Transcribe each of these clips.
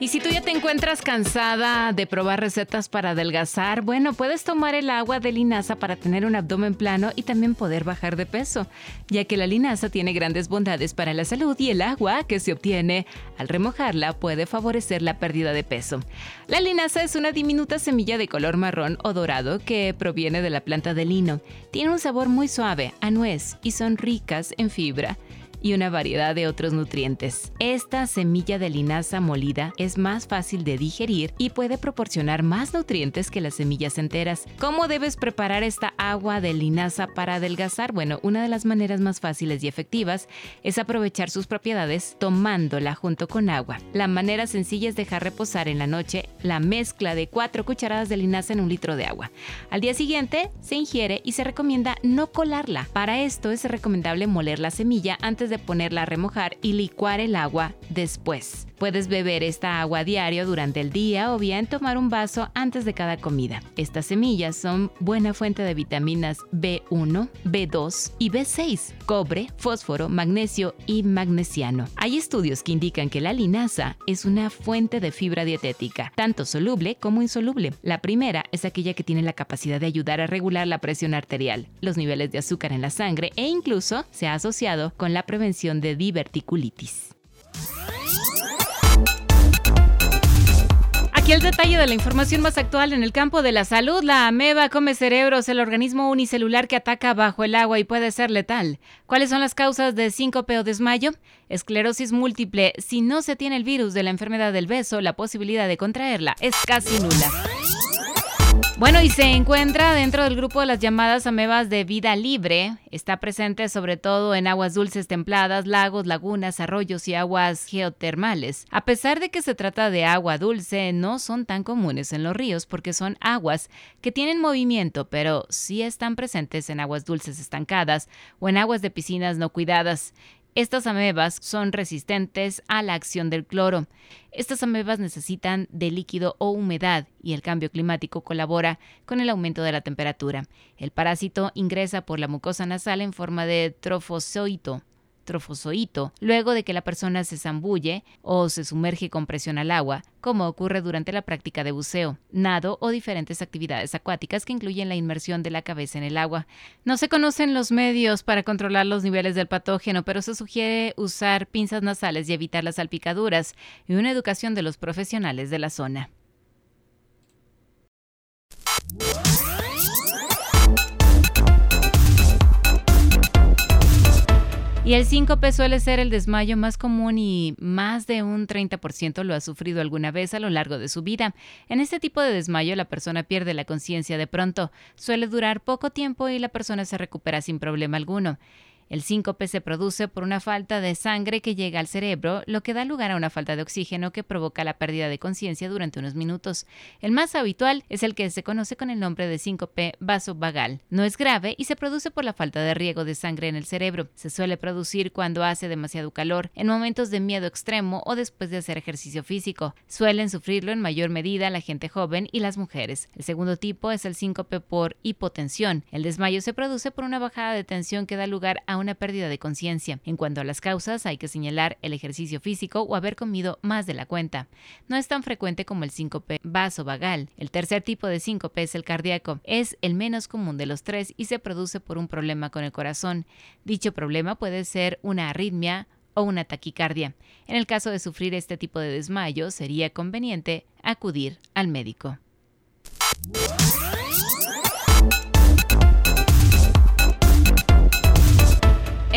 Y si tú ya te encuentras cansada de probar recetas para adelgazar, bueno, puedes tomar el agua de linaza para tener un abdomen plano y también poder bajar de peso, ya que la linaza tiene grandes bondades para la salud y el agua que se obtiene al remojarla puede favorecer la pérdida de peso. La linaza es una diminuta semilla de color marrón o dorado que proviene de la planta de lino. Tiene un sabor muy suave, a nuez y son ricas en fibra y una variedad de otros nutrientes. Esta semilla de linaza molida es más fácil de digerir y puede proporcionar más nutrientes que las semillas enteras. ¿Cómo debes preparar esta agua de linaza para adelgazar? Bueno, una de las maneras más fáciles y efectivas es aprovechar sus propiedades tomándola junto con agua. La manera sencilla es dejar reposar en la noche la mezcla de 4 cucharadas de linaza en un litro de agua. Al día siguiente se ingiere y se recomienda no colarla. Para esto es recomendable moler la semilla antes de ponerla a remojar y licuar el agua después. Puedes beber esta agua diario durante el día o bien tomar un vaso antes de cada comida. Estas semillas son buena fuente de vitaminas B1, B2 y B6, cobre, fósforo, magnesio y magnesiano. Hay estudios que indican que la linaza es una fuente de fibra dietética, tanto soluble como insoluble. La primera es aquella que tiene la capacidad de ayudar a regular la presión arterial, los niveles de azúcar en la sangre e incluso se ha asociado con la prevención de diverticulitis. Aquí el detalle de la información más actual en el campo de la salud. La ameba come cerebros, el organismo unicelular que ataca bajo el agua y puede ser letal. ¿Cuáles son las causas de síncope o desmayo? Esclerosis múltiple. Si no se tiene el virus de la enfermedad del beso, la posibilidad de contraerla es casi nula. Bueno, y se encuentra dentro del grupo de las llamadas amebas de vida libre. Está presente sobre todo en aguas dulces templadas, lagos, lagunas, arroyos y aguas geotermales. A pesar de que se trata de agua dulce, no son tan comunes en los ríos porque son aguas que tienen movimiento, pero sí están presentes en aguas dulces estancadas o en aguas de piscinas no cuidadas. Estas amebas son resistentes a la acción del cloro. Estas amebas necesitan de líquido o humedad y el cambio climático colabora con el aumento de la temperatura. El parásito ingresa por la mucosa nasal en forma de trofozoito luego de que la persona se zambulle o se sumerge con presión al agua, como ocurre durante la práctica de buceo, nado o diferentes actividades acuáticas que incluyen la inmersión de la cabeza en el agua. No se conocen los medios para controlar los niveles del patógeno, pero se sugiere usar pinzas nasales y evitar las salpicaduras y una educación de los profesionales de la zona. Y el síncope suele ser el desmayo más común y más de un 30% lo ha sufrido alguna vez a lo largo de su vida. En este tipo de desmayo la persona pierde la conciencia de pronto, suele durar poco tiempo y la persona se recupera sin problema alguno. El síncope se produce por una falta de sangre que llega al cerebro, lo que da lugar a una falta de oxígeno que provoca la pérdida de conciencia durante unos minutos. El más habitual es el que se conoce con el nombre de síncope vasovagal. No es grave y se produce por la falta de riego de sangre en el cerebro. Se suele producir cuando hace demasiado calor, en momentos de miedo extremo o después de hacer ejercicio físico. Suelen sufrirlo en mayor medida la gente joven y las mujeres. El segundo tipo es el síncope por hipotensión. El desmayo se produce por una bajada de tensión que da lugar a una pérdida de conciencia. En cuanto a las causas, hay que señalar el ejercicio físico o haber comido más de la cuenta. No es tan frecuente como el síncope vasovagal. El tercer tipo de síncope es el cardíaco. Es el menos común de los tres y se produce por un problema con el corazón. Dicho problema puede ser una arritmia, o una taquicardia. En el caso de sufrir este tipo de desmayo, sería conveniente acudir al médico.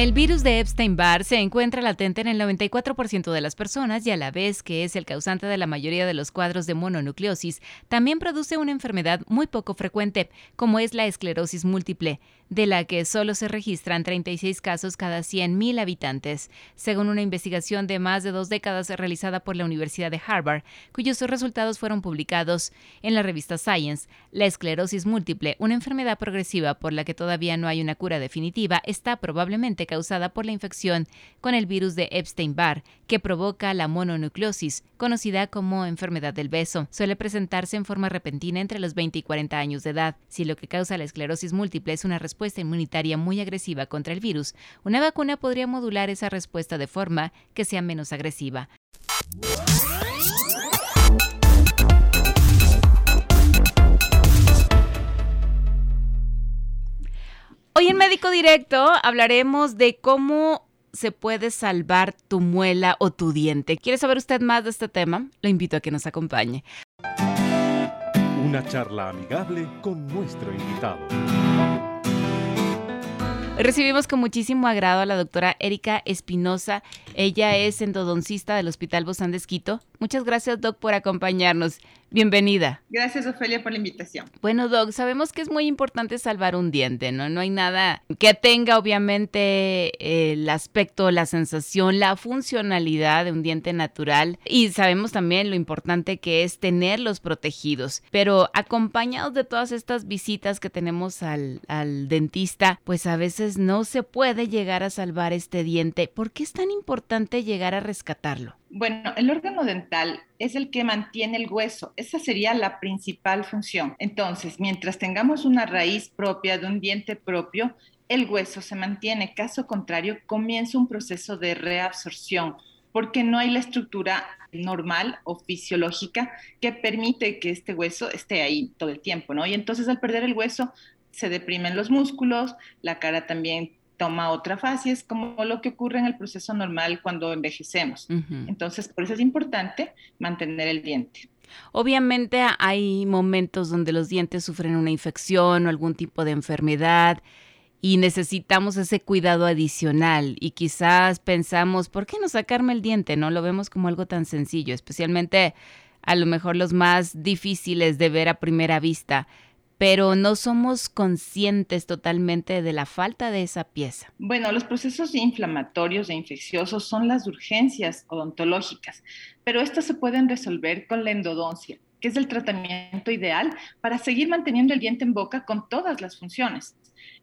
El virus de Epstein-Barr se encuentra latente en el 94% de las personas y a la vez que es el causante de la mayoría de los cuadros de mononucleosis, también produce una enfermedad muy poco frecuente, como es la esclerosis múltiple. De la que solo se registran 36 casos cada 100.000 habitantes, según una investigación de más de dos décadas realizada por la Universidad de Harvard, cuyos resultados fueron publicados en la revista Science. La esclerosis múltiple, una enfermedad progresiva por la que todavía no hay una cura definitiva, está probablemente causada por la infección con el virus de Epstein-Barr, que provoca la mononucleosis, conocida como enfermedad del beso. Suele presentarse en forma repentina entre los 20 y 40 años de edad. Si lo que causa la esclerosis múltiple es una respuesta inmunitaria muy agresiva contra el virus, una vacuna podría modular esa respuesta de forma que sea menos agresiva. Hoy en Médico Directo hablaremos de cómo se puede salvar tu muela o tu diente. ¿Quiere saber usted más de este tema? Lo invito a que nos acompañe. Una charla amigable con nuestro invitado. Recibimos con muchísimo agrado a la doctora Erika Espinosa. Ella es endodoncista del Hospital Bozán de Esquito. Muchas gracias, Doc, por acompañarnos. Bienvenida. Gracias, Ofelia, por la invitación. Bueno, Doc, sabemos que es muy importante salvar un diente, ¿no? No hay nada que tenga, obviamente, el aspecto, la sensación, la funcionalidad de un diente natural. Y sabemos también lo importante que es tenerlos protegidos. Pero acompañados de todas estas visitas que tenemos al, al dentista, pues a veces no se puede llegar a salvar este diente. ¿Por qué es tan importante llegar a rescatarlo? Bueno, el órgano dental es el que mantiene el hueso. Esa sería la principal función. Entonces, mientras tengamos una raíz propia de un diente propio, el hueso se mantiene. Caso contrario, comienza un proceso de reabsorción porque no hay la estructura normal o fisiológica que permite que este hueso esté ahí todo el tiempo, ¿no? Y entonces al perder el hueso se deprimen los músculos, la cara también toma otra fase, es como lo que ocurre en el proceso normal cuando envejecemos. Entonces, por eso es importante mantener el diente. Obviamente hay momentos donde los dientes sufren una infección o algún tipo de enfermedad y necesitamos ese cuidado adicional y quizás pensamos, ¿por qué no sacarme el diente? No lo vemos como algo tan sencillo, especialmente a lo mejor los más difíciles de ver a primera vista pero no somos conscientes totalmente de la falta de esa pieza. Bueno, los procesos inflamatorios e infecciosos son las urgencias odontológicas, pero estas se pueden resolver con la endodoncia, que es el tratamiento ideal para seguir manteniendo el diente en boca con todas las funciones.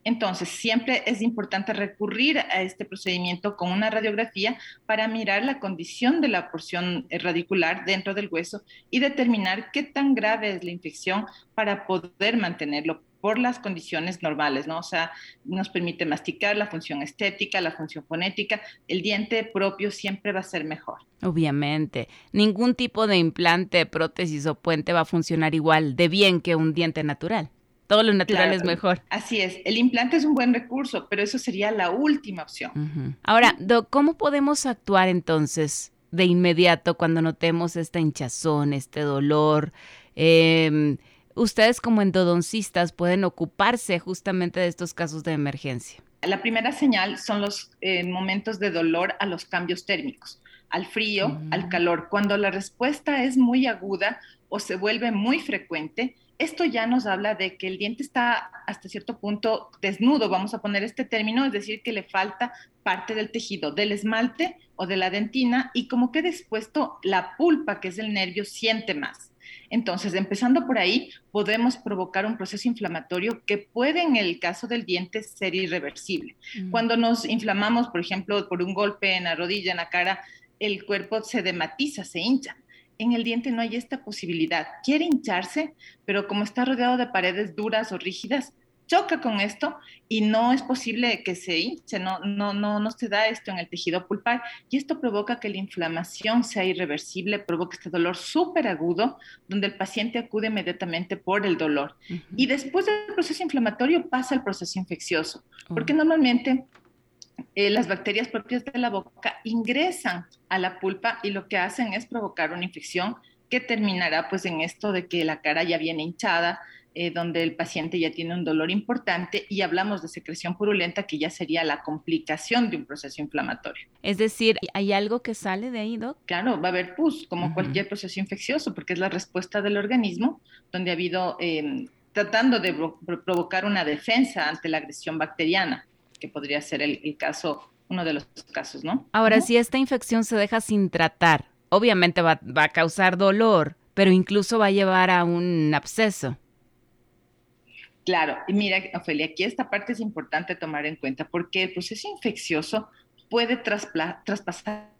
Entonces, siempre es importante recurrir a este procedimiento con una radiografía para mirar la condición de la porción radicular dentro del hueso y determinar qué tan grave es la infección para poder mantenerlo por las condiciones normales, ¿no? O sea, nos permite masticar, la función estética, la función fonética, el diente propio siempre va a ser mejor. Obviamente, ningún tipo de implante, prótesis o puente va a funcionar igual de bien que un diente natural. Todo lo natural es mejor. Así es, el implante es un buen recurso, pero eso sería la última opción. Ahora, ¿cómo podemos actuar entonces de inmediato cuando notemos esta hinchazón, este dolor? Em, ustedes como endodoncistas pueden ocuparse justamente de estos casos de emergencia. La primera señal son los eh, momentos de dolor a los cambios térmicos, al frío, al mm. calor. Cuando la respuesta es muy aguda o se vuelve muy frecuente, esto ya nos habla de que el diente está hasta cierto punto desnudo, vamos a poner este término, es decir, que le falta parte del tejido, del esmalte o de la dentina y como queda expuesto la pulpa, que es el nervio, siente más. Entonces, empezando por ahí, podemos provocar un proceso inflamatorio que puede, en el caso del diente, ser irreversible. Mm. Cuando nos inflamamos, por ejemplo, por un golpe en la rodilla, en la cara, el cuerpo se dematiza, se hincha en el diente no hay esta posibilidad. Quiere hincharse, pero como está rodeado de paredes duras o rígidas, choca con esto y no es posible que se hinche, no, no, no, no se da esto en el tejido pulpar y esto provoca que la inflamación sea irreversible, provoca este dolor súper agudo donde el paciente acude inmediatamente por el dolor. Y después del proceso inflamatorio pasa el proceso infeccioso, porque oh. normalmente eh, las bacterias propias de la boca ingresan a la pulpa y lo que hacen es provocar una infección que terminará pues en esto de que la cara ya viene hinchada, eh, donde el paciente ya tiene un dolor importante y hablamos de secreción purulenta que ya sería la complicación de un proceso inflamatorio. Es decir, ¿hay algo que sale de ahí, Doc? Claro, va a haber pus, como cualquier proceso infeccioso, porque es la respuesta del organismo donde ha habido... Eh, tratando de provocar una defensa ante la agresión bacteriana, que podría ser el, caso, uno de los casos, ¿no? Ahora, si esta infección se deja sin tratar, obviamente va, va a causar dolor, pero incluso va a llevar a un absceso. Claro, y mira, Ofelia, aquí esta parte es importante tomar en cuenta porque el proceso infeccioso puede traspasar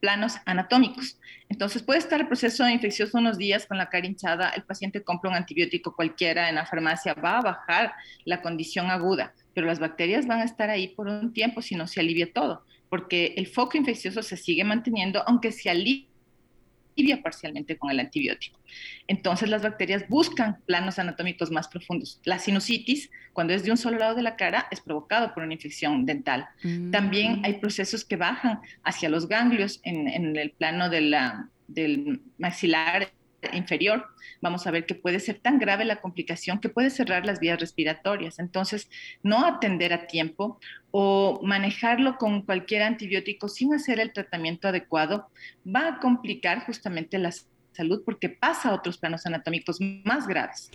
planos anatómicos. Entonces puede estar el proceso infeccioso unos días con la cara hinchada, el paciente compra un antibiótico cualquiera en la farmacia, va a bajar la condición aguda, pero las bacterias van a estar ahí por un tiempo si no se alivia todo, porque el foco infeccioso se sigue manteniendo aunque se alivie alivia parcialmente con el antibiótico. Entonces las bacterias buscan planos anatómicos más profundos. La sinusitis, cuando es de un solo lado de la cara, es provocado por una infección dental. Mm. También hay procesos que bajan hacia los ganglios en, el plano de la, del maxilar inferior, vamos a ver que puede ser tan grave la complicación que puede cerrar las vías respiratorias. Entonces, no atender a tiempo o manejarlo con cualquier antibiótico sin hacer el tratamiento adecuado va a complicar justamente la salud porque pasa a otros planos anatómicos más graves.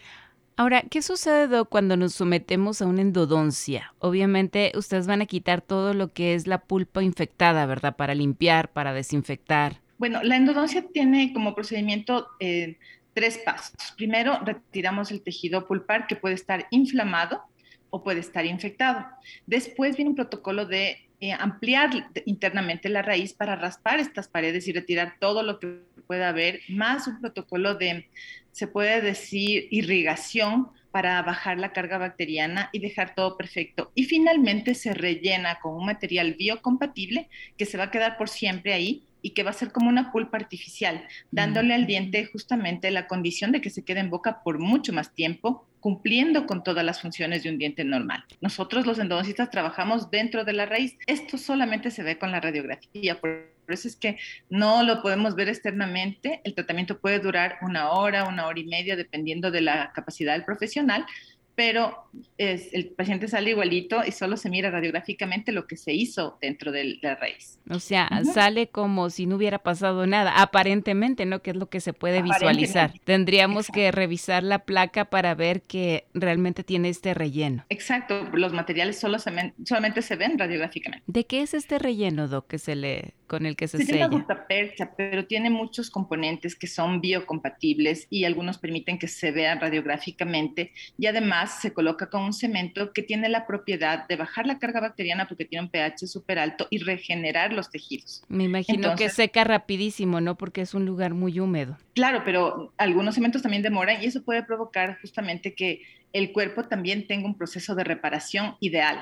Ahora, ¿qué sucede cuando nos sometemos a una endodoncia? Obviamente, ustedes van a quitar todo lo que es la pulpa infectada, ¿verdad? Para limpiar, para desinfectar. Bueno, la endodoncia tiene como procedimiento eh, tres pasos. Primero, retiramos el tejido pulpar que puede estar inflamado o puede estar infectado. Después viene un protocolo de eh, ampliar internamente la raíz para raspar estas paredes y retirar todo lo que pueda haber, más un protocolo de, se puede decir, irrigación para bajar la carga bacteriana y dejar todo perfecto. Y finalmente se rellena con un material biocompatible que se va a quedar por siempre ahí y que va a ser como una pulpa artificial, dándole al diente justamente la condición de que se quede en boca por mucho más tiempo, cumpliendo con todas las funciones de un diente normal. Nosotros los endodoncistas trabajamos dentro de la raíz. Esto solamente se ve con la radiografía, por eso es que no lo podemos ver externamente. El tratamiento puede durar una hora, una hora y media, dependiendo de la capacidad del profesional, pero es, el paciente sale igualito y solo se mira radiográficamente lo que se hizo dentro de la raíz. O sea, sale como si no hubiera pasado nada, aparentemente, ¿no? Que es lo que se puede visualizar. Tendríamos que revisar la placa para ver que realmente tiene este relleno. Exacto, los materiales solo solamente se ven radiográficamente. ¿De qué es este relleno, Doc, que se le, con el que se, se sella? percha, pero tiene muchos componentes que son biocompatibles y algunos permiten que se vean radiográficamente y además se coloca con un cemento que tiene la propiedad de bajar la carga bacteriana porque tiene un pH súper alto y regenerar los tejidos. Me imagino que seca rapidísimo, ¿no? Porque es un lugar muy húmedo. Claro, pero algunos cementos también demoran y eso puede provocar justamente que el cuerpo también tenga un proceso de reparación ideal.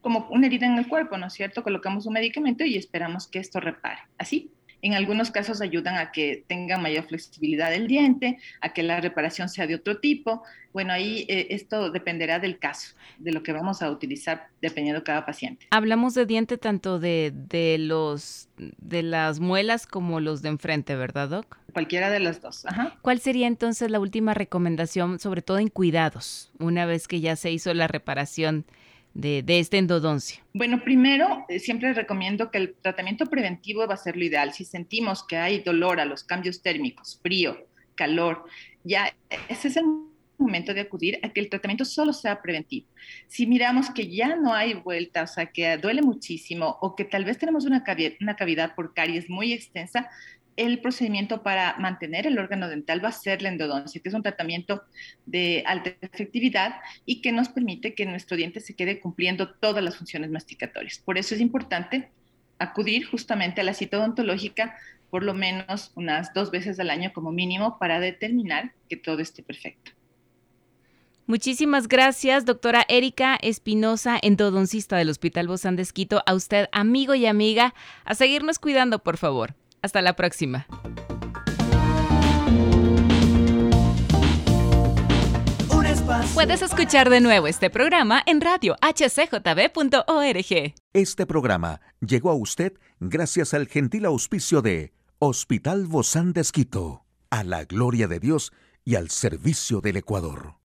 Como una herida en el cuerpo, ¿no es cierto? Colocamos un medicamento y esperamos que esto repare. Así. En algunos casos ayudan a que tenga mayor flexibilidad del diente, a que la reparación sea de otro tipo. Bueno, ahí eh, esto dependerá del caso, de lo que vamos a utilizar dependiendo de cada paciente. Hablamos de diente tanto de, de, los, de las muelas como los de enfrente, ¿verdad, Doc? Cualquiera de las dos. ¿Cuál sería entonces la última recomendación, sobre todo en cuidados, una vez que ya se hizo la reparación? De, de esta endodoncia? Bueno, primero, eh, siempre recomiendo que el tratamiento preventivo va a ser lo ideal. Si sentimos que hay dolor a los cambios térmicos, frío, calor, ya ese es el momento de acudir a que el tratamiento solo sea preventivo. Si miramos que ya no hay vuelta, o sea, que duele muchísimo o que tal vez tenemos una cavidad, una cavidad por caries muy extensa, el procedimiento para mantener el órgano dental va a ser la endodoncia, que es un tratamiento de alta efectividad y que nos permite que nuestro diente se quede cumpliendo todas las funciones masticatorias. Por eso es importante acudir justamente a la cita odontológica por lo menos unas dos veces al año como mínimo para determinar que todo esté perfecto. Muchísimas gracias, doctora Erika Espinosa, endodoncista del Hospital Bozán de Esquito. A usted, amigo y amiga, a seguirnos cuidando, por favor. Hasta la próxima. Puedes escuchar de nuevo este programa en radio hcjb.org. Este programa llegó a usted gracias al gentil auspicio de Hospital Bozán de Esquito, a la gloria de Dios y al servicio del Ecuador.